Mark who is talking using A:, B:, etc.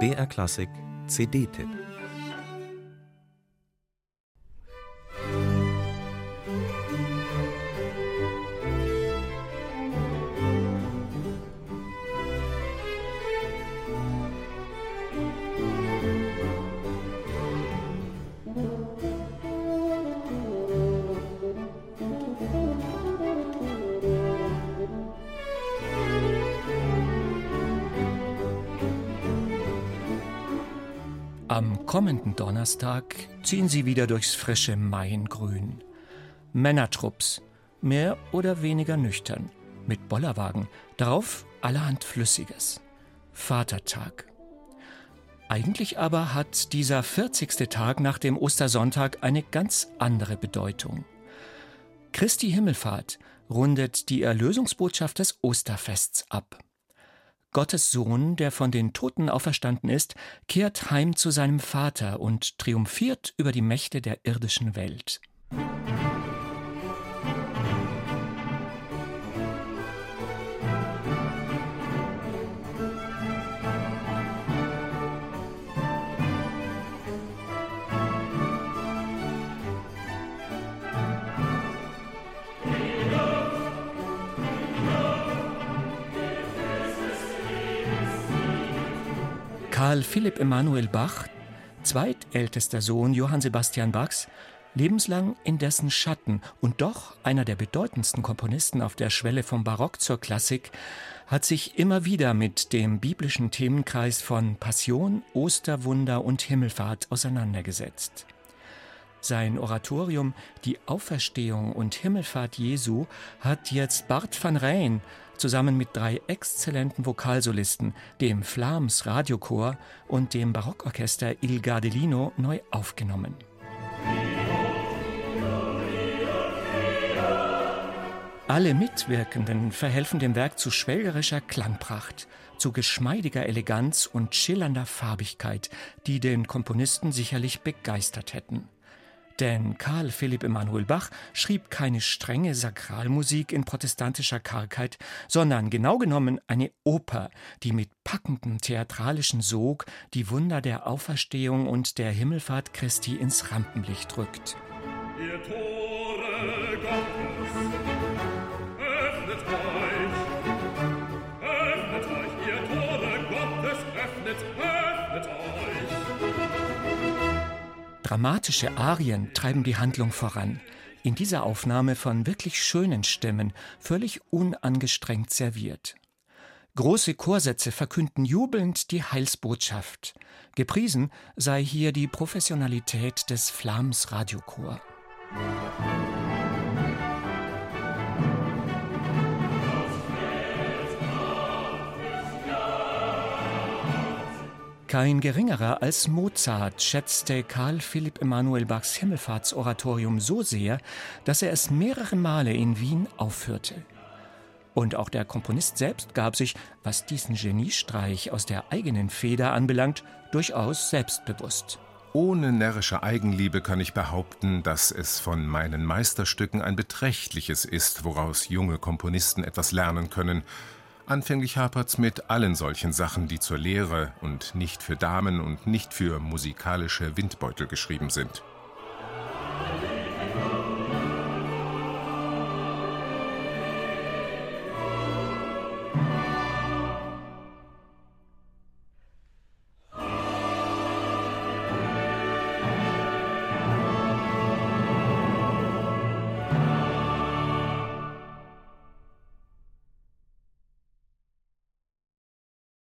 A: BR Klassik CD-Tipp
B: Am kommenden Donnerstag ziehen sie wieder durchs frische Maingrün. Männertrupps, mehr oder weniger nüchtern, mit Bollerwagen, darauf allerhand Flüssiges. Vatertag. Eigentlich aber hat dieser 40. Tag nach dem Ostersonntag eine ganz andere Bedeutung. Christi Himmelfahrt rundet die Erlösungsbotschaft des Osterfests ab. Gottes Sohn, der von den Toten auferstanden ist, kehrt heim zu seinem Vater und triumphiert über die Mächte der irdischen Welt. Karl Philipp Emanuel Bach, zweitältester Sohn Johann Sebastian Bachs, lebenslang in dessen Schatten und doch einer der bedeutendsten Komponisten auf der Schwelle vom Barock zur Klassik, hat sich immer wieder mit dem biblischen Themenkreis von Passion, Osterwunder und Himmelfahrt auseinandergesetzt. Sein Oratorium Die Auferstehung und Himmelfahrt Jesu hat jetzt Bart van Rijn zusammen mit drei exzellenten Vokalsolisten, dem Flams Radiochor und dem Barockorchester Il Gardelino neu aufgenommen. Alle Mitwirkenden verhelfen dem Werk zu schwelgerischer Klangpracht, zu geschmeidiger Eleganz und schillernder Farbigkeit, die den Komponisten sicherlich begeistert hätten. Denn Karl Philipp Emanuel Bach schrieb keine strenge Sakralmusik in protestantischer Kargheit, sondern genau genommen eine Oper, die mit packendem theatralischen Sog die Wunder der Auferstehung und der Himmelfahrt Christi ins Rampenlicht rückt. Ihr Tore Gottes Dramatische Arien treiben die Handlung voran. In dieser Aufnahme von wirklich schönen Stimmen, völlig unangestrengt serviert. Große Chorsätze verkünden jubelnd die Heilsbotschaft. Gepriesen sei hier die Professionalität des Flams Radiochor. Kein geringerer als Mozart schätzte Karl Philipp Emanuel Bachs Himmelfahrtsoratorium so sehr, dass er es mehrere Male in Wien aufführte. Und auch der Komponist selbst gab sich, was diesen Geniestreich aus der eigenen Feder anbelangt, durchaus selbstbewusst.
C: Ohne närrische Eigenliebe kann ich behaupten, dass es von meinen Meisterstücken ein beträchtliches ist, woraus junge Komponisten etwas lernen können, Anfänglich hapert's mit allen solchen Sachen, die zur Lehre und nicht für Damen und nicht für musikalische Windbeutel geschrieben sind.